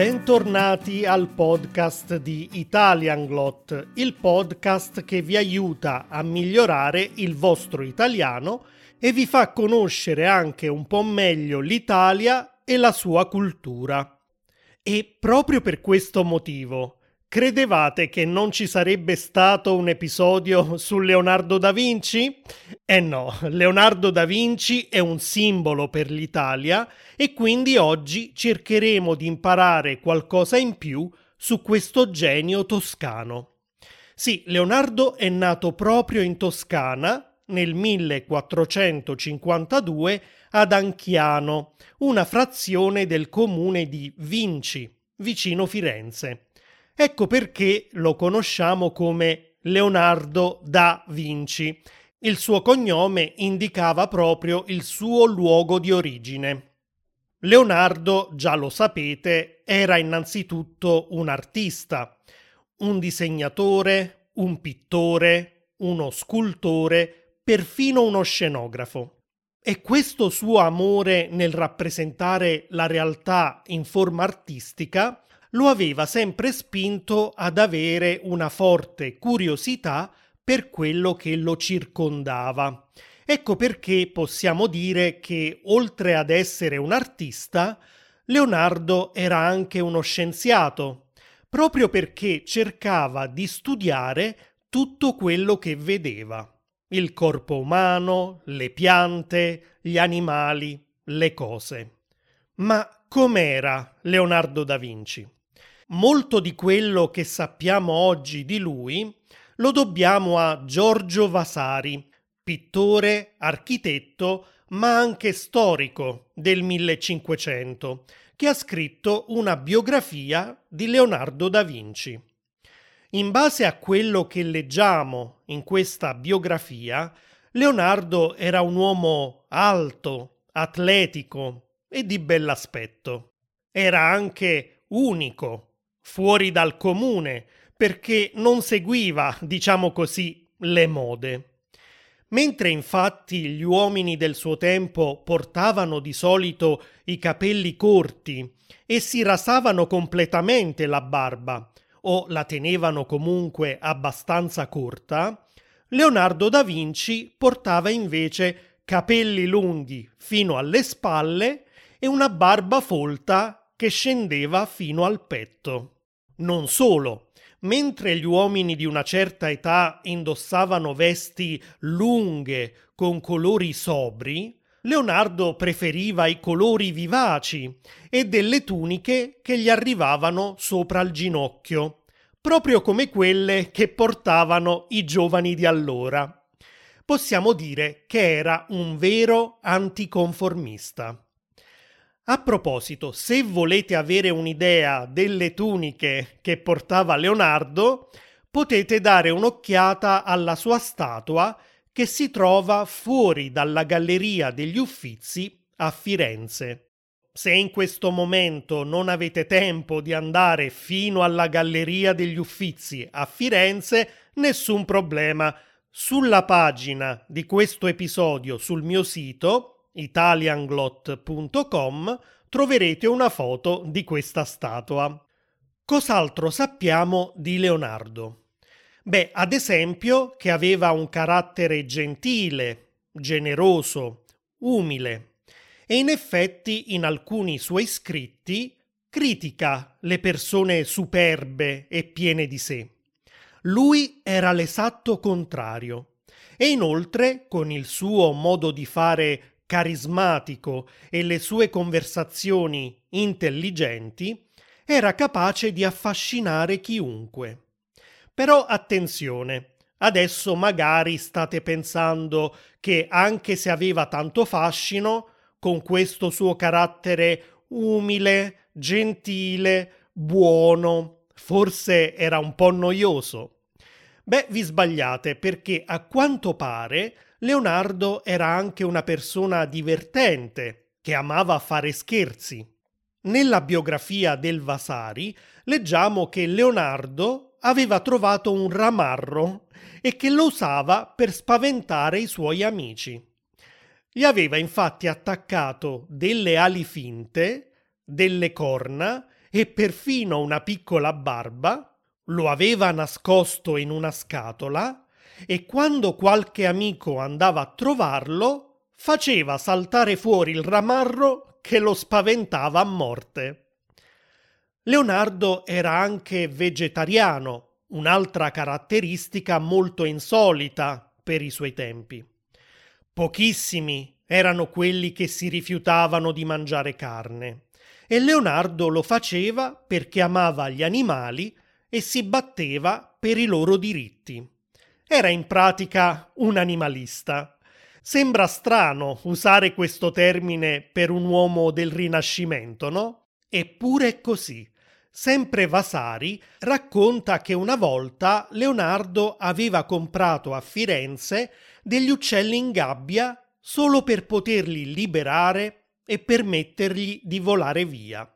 Bentornati al podcast di Italian Glot, il podcast che vi aiuta a migliorare il vostro italiano e vi fa conoscere anche un po' meglio l'Italia e la sua cultura. E proprio per questo motivo Credevate che non ci sarebbe stato un episodio su Leonardo da Vinci? Eh no, Leonardo da Vinci è un simbolo per l'Italia e quindi oggi cercheremo di imparare qualcosa in più su questo genio toscano. Sì, Leonardo è nato proprio in Toscana nel 1452 ad Anchiano, una frazione del comune di Vinci, vicino Firenze. Ecco perché lo conosciamo come Leonardo da Vinci. Il suo cognome indicava proprio il suo luogo di origine. Leonardo, già lo sapete, era innanzitutto un artista, un disegnatore, un pittore, uno scultore, perfino uno scenografo. E questo suo amore nel rappresentare la realtà in forma artistica lo aveva sempre spinto ad avere una forte curiosità per quello che lo circondava. Ecco perché possiamo dire che, oltre ad essere un artista, Leonardo era anche uno scienziato, proprio perché cercava di studiare tutto quello che vedeva. Il corpo umano, le piante, gli animali, le cose. Ma com'era Leonardo da Vinci? Molto di quello che sappiamo oggi di lui lo dobbiamo a Giorgio Vasari, pittore, architetto, ma anche storico del 1500, che ha scritto una biografia di Leonardo da Vinci. In base a quello che leggiamo in questa biografia, Leonardo era un uomo alto, atletico e di bell'aspetto. Era anche unico fuori dal comune, perché non seguiva, diciamo così, le mode. Mentre infatti gli uomini del suo tempo portavano di solito i capelli corti e si rasavano completamente la barba, o la tenevano comunque abbastanza corta, Leonardo da Vinci portava invece capelli lunghi fino alle spalle e una barba folta che scendeva fino al petto. Non solo, mentre gli uomini di una certa età indossavano vesti lunghe con colori sobri, Leonardo preferiva i colori vivaci e delle tuniche che gli arrivavano sopra il ginocchio, proprio come quelle che portavano i giovani di allora. Possiamo dire che era un vero anticonformista. A proposito, se volete avere un'idea delle tuniche che portava Leonardo, potete dare un'occhiata alla sua statua che si trova fuori dalla Galleria degli Uffizi a Firenze. Se in questo momento non avete tempo di andare fino alla Galleria degli Uffizi a Firenze, nessun problema. Sulla pagina di questo episodio sul mio sito italianglot.com troverete una foto di questa statua. Cos'altro sappiamo di Leonardo? Beh, ad esempio che aveva un carattere gentile, generoso, umile e in effetti in alcuni suoi scritti critica le persone superbe e piene di sé. Lui era l'esatto contrario e inoltre con il suo modo di fare carismatico e le sue conversazioni intelligenti, era capace di affascinare chiunque. Però attenzione, adesso magari state pensando che anche se aveva tanto fascino, con questo suo carattere umile, gentile, buono, forse era un po' noioso. Beh, vi sbagliate perché a quanto pare Leonardo era anche una persona divertente, che amava fare scherzi. Nella biografia del Vasari leggiamo che Leonardo aveva trovato un ramarro e che lo usava per spaventare i suoi amici. Gli aveva infatti attaccato delle ali finte, delle corna e perfino una piccola barba, lo aveva nascosto in una scatola e quando qualche amico andava a trovarlo, faceva saltare fuori il ramarro che lo spaventava a morte. Leonardo era anche vegetariano, un'altra caratteristica molto insolita per i suoi tempi. Pochissimi erano quelli che si rifiutavano di mangiare carne e Leonardo lo faceva perché amava gli animali e si batteva per i loro diritti. Era in pratica un animalista. Sembra strano usare questo termine per un uomo del Rinascimento, no? Eppure è così. Sempre Vasari racconta che una volta Leonardo aveva comprato a Firenze degli uccelli in gabbia solo per poterli liberare e permettergli di volare via.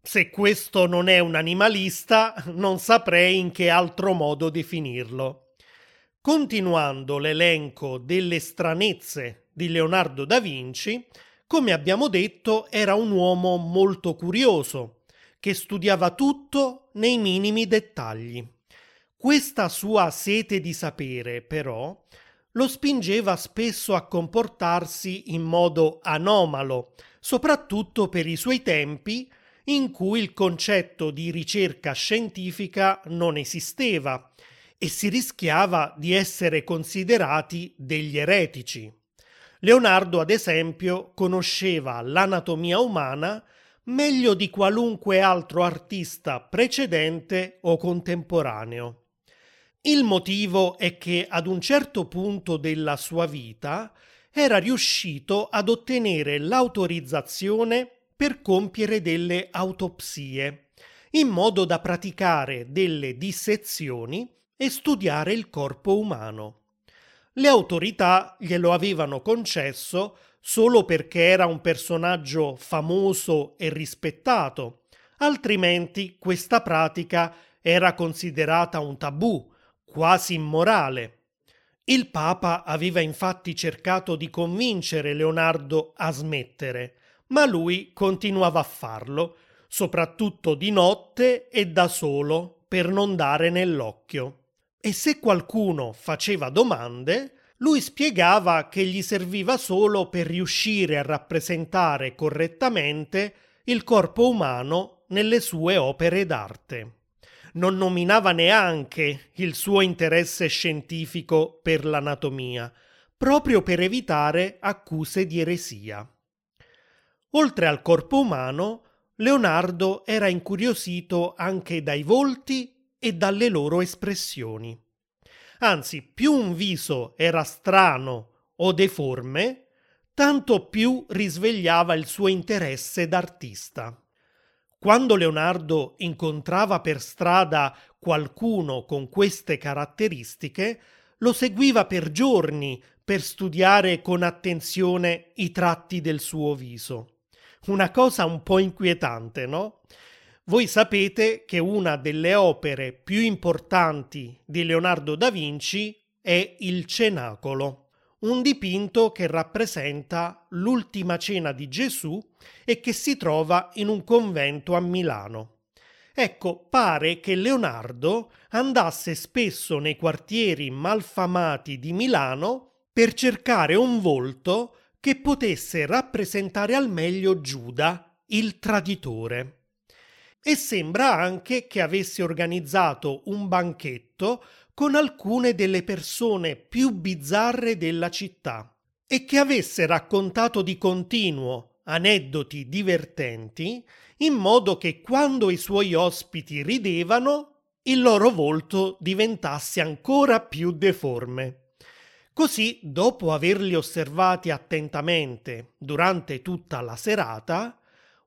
Se questo non è un animalista, non saprei in che altro modo definirlo. Continuando l'elenco delle stranezze di Leonardo da Vinci, come abbiamo detto, era un uomo molto curioso, che studiava tutto nei minimi dettagli. Questa sua sete di sapere, però, lo spingeva spesso a comportarsi in modo anomalo, soprattutto per i suoi tempi in cui il concetto di ricerca scientifica non esisteva e si rischiava di essere considerati degli eretici. Leonardo, ad esempio, conosceva l'anatomia umana meglio di qualunque altro artista precedente o contemporaneo. Il motivo è che ad un certo punto della sua vita era riuscito ad ottenere l'autorizzazione per compiere delle autopsie, in modo da praticare delle dissezioni e studiare il corpo umano. Le autorità glielo avevano concesso solo perché era un personaggio famoso e rispettato, altrimenti questa pratica era considerata un tabù, quasi immorale. Il Papa aveva infatti cercato di convincere Leonardo a smettere, ma lui continuava a farlo, soprattutto di notte e da solo, per non dare nell'occhio e se qualcuno faceva domande, lui spiegava che gli serviva solo per riuscire a rappresentare correttamente il corpo umano nelle sue opere d'arte. Non nominava neanche il suo interesse scientifico per l'anatomia, proprio per evitare accuse di eresia. Oltre al corpo umano, Leonardo era incuriosito anche dai volti e dalle loro espressioni. Anzi, più un viso era strano o deforme, tanto più risvegliava il suo interesse d'artista. Quando Leonardo incontrava per strada qualcuno con queste caratteristiche, lo seguiva per giorni per studiare con attenzione i tratti del suo viso. Una cosa un po' inquietante, no? Voi sapete che una delle opere più importanti di Leonardo da Vinci è il Cenacolo, un dipinto che rappresenta l'ultima cena di Gesù e che si trova in un convento a Milano. Ecco, pare che Leonardo andasse spesso nei quartieri malfamati di Milano per cercare un volto che potesse rappresentare al meglio Giuda, il traditore e sembra anche che avesse organizzato un banchetto con alcune delle persone più bizzarre della città e che avesse raccontato di continuo aneddoti divertenti in modo che quando i suoi ospiti ridevano il loro volto diventasse ancora più deforme. Così, dopo averli osservati attentamente durante tutta la serata,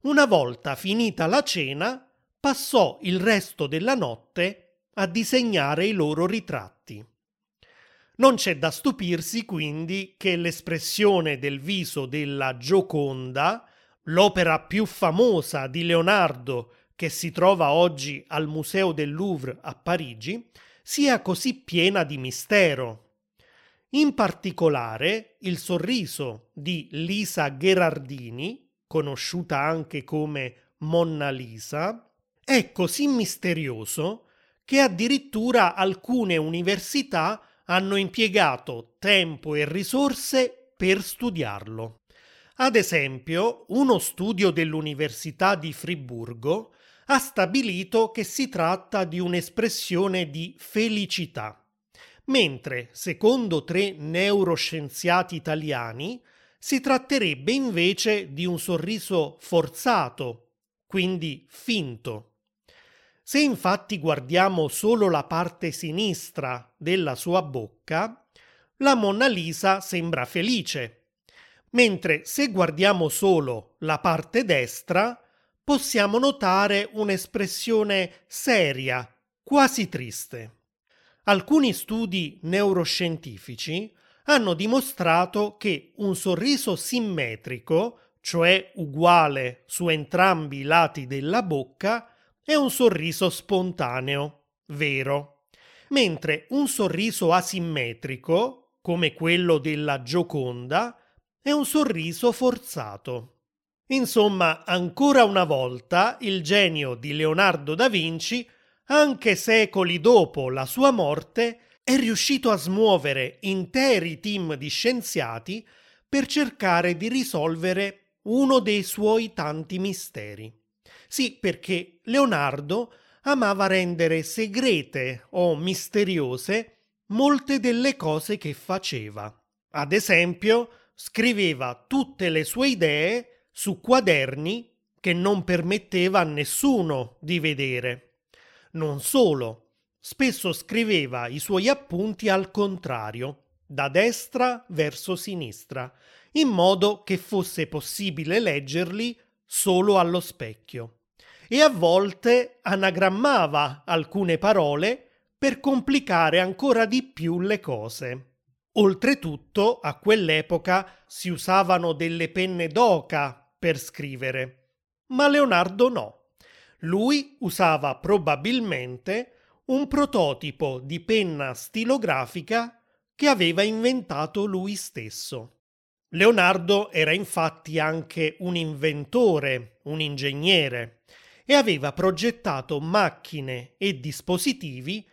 una volta finita la cena, passò il resto della notte a disegnare i loro ritratti. Non c'è da stupirsi quindi che l'espressione del viso della Gioconda, l'opera più famosa di Leonardo che si trova oggi al Museo del Louvre a Parigi, sia così piena di mistero. In particolare, il sorriso di Lisa Gherardini, conosciuta anche come Monna Lisa, è così misterioso che addirittura alcune università hanno impiegato tempo e risorse per studiarlo. Ad esempio, uno studio dell'Università di Friburgo ha stabilito che si tratta di un'espressione di felicità, mentre, secondo tre neuroscienziati italiani, si tratterebbe invece di un sorriso forzato, quindi finto. Se infatti guardiamo solo la parte sinistra della sua bocca, la Monna Lisa sembra felice, mentre se guardiamo solo la parte destra, possiamo notare un'espressione seria, quasi triste. Alcuni studi neuroscientifici hanno dimostrato che un sorriso simmetrico, cioè uguale su entrambi i lati della bocca, è un sorriso spontaneo, vero, mentre un sorriso asimmetrico, come quello della Gioconda, è un sorriso forzato. Insomma, ancora una volta il genio di Leonardo da Vinci, anche secoli dopo la sua morte, è riuscito a smuovere interi team di scienziati per cercare di risolvere uno dei suoi tanti misteri. Sì, perché Leonardo amava rendere segrete o misteriose molte delle cose che faceva. Ad esempio, scriveva tutte le sue idee su quaderni che non permetteva a nessuno di vedere. Non solo, spesso scriveva i suoi appunti al contrario, da destra verso sinistra, in modo che fosse possibile leggerli solo allo specchio e a volte anagrammava alcune parole per complicare ancora di più le cose. Oltretutto, a quell'epoca si usavano delle penne d'oca per scrivere, ma Leonardo no. Lui usava probabilmente un prototipo di penna stilografica che aveva inventato lui stesso. Leonardo era infatti anche un inventore, un ingegnere, e aveva progettato macchine e dispositivi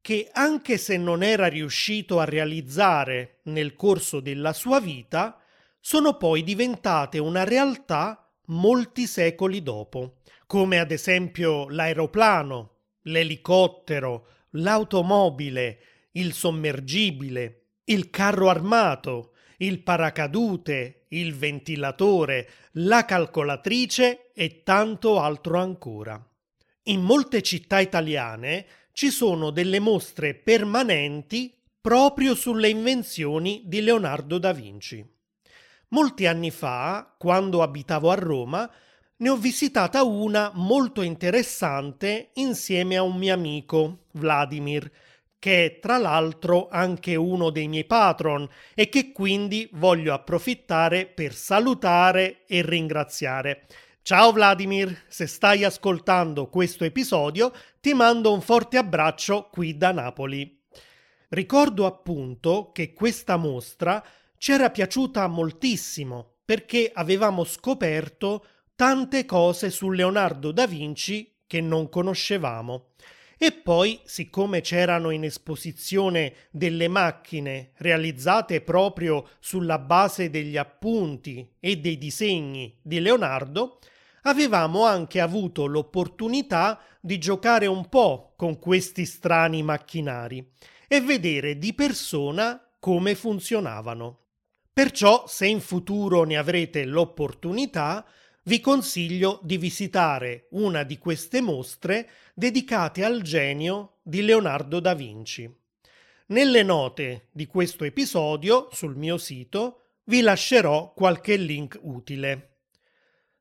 che anche se non era riuscito a realizzare nel corso della sua vita, sono poi diventate una realtà molti secoli dopo, come ad esempio l'aeroplano, l'elicottero, l'automobile, il sommergibile, il carro armato, il paracadute, il ventilatore, la calcolatrice e tanto altro ancora. In molte città italiane ci sono delle mostre permanenti proprio sulle invenzioni di Leonardo da Vinci. Molti anni fa, quando abitavo a Roma, ne ho visitata una molto interessante insieme a un mio amico, Vladimir, che è tra l'altro anche uno dei miei patron e che quindi voglio approfittare per salutare e ringraziare. Ciao Vladimir, se stai ascoltando questo episodio ti mando un forte abbraccio qui da Napoli. Ricordo appunto che questa mostra ci era piaciuta moltissimo perché avevamo scoperto tante cose su Leonardo da Vinci che non conoscevamo. E poi, siccome c'erano in esposizione delle macchine realizzate proprio sulla base degli appunti e dei disegni di Leonardo, avevamo anche avuto l'opportunità di giocare un po' con questi strani macchinari e vedere di persona come funzionavano. Perciò, se in futuro ne avrete l'opportunità, vi consiglio di visitare una di queste mostre dedicate al genio di Leonardo da Vinci. Nelle note di questo episodio sul mio sito vi lascerò qualche link utile.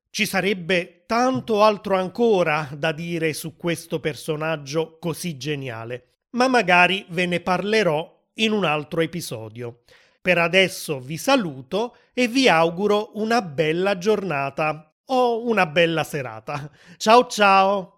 Ci sarebbe tanto altro ancora da dire su questo personaggio così geniale, ma magari ve ne parlerò in un altro episodio. Per adesso vi saluto e vi auguro una bella giornata o una bella serata. Ciao ciao!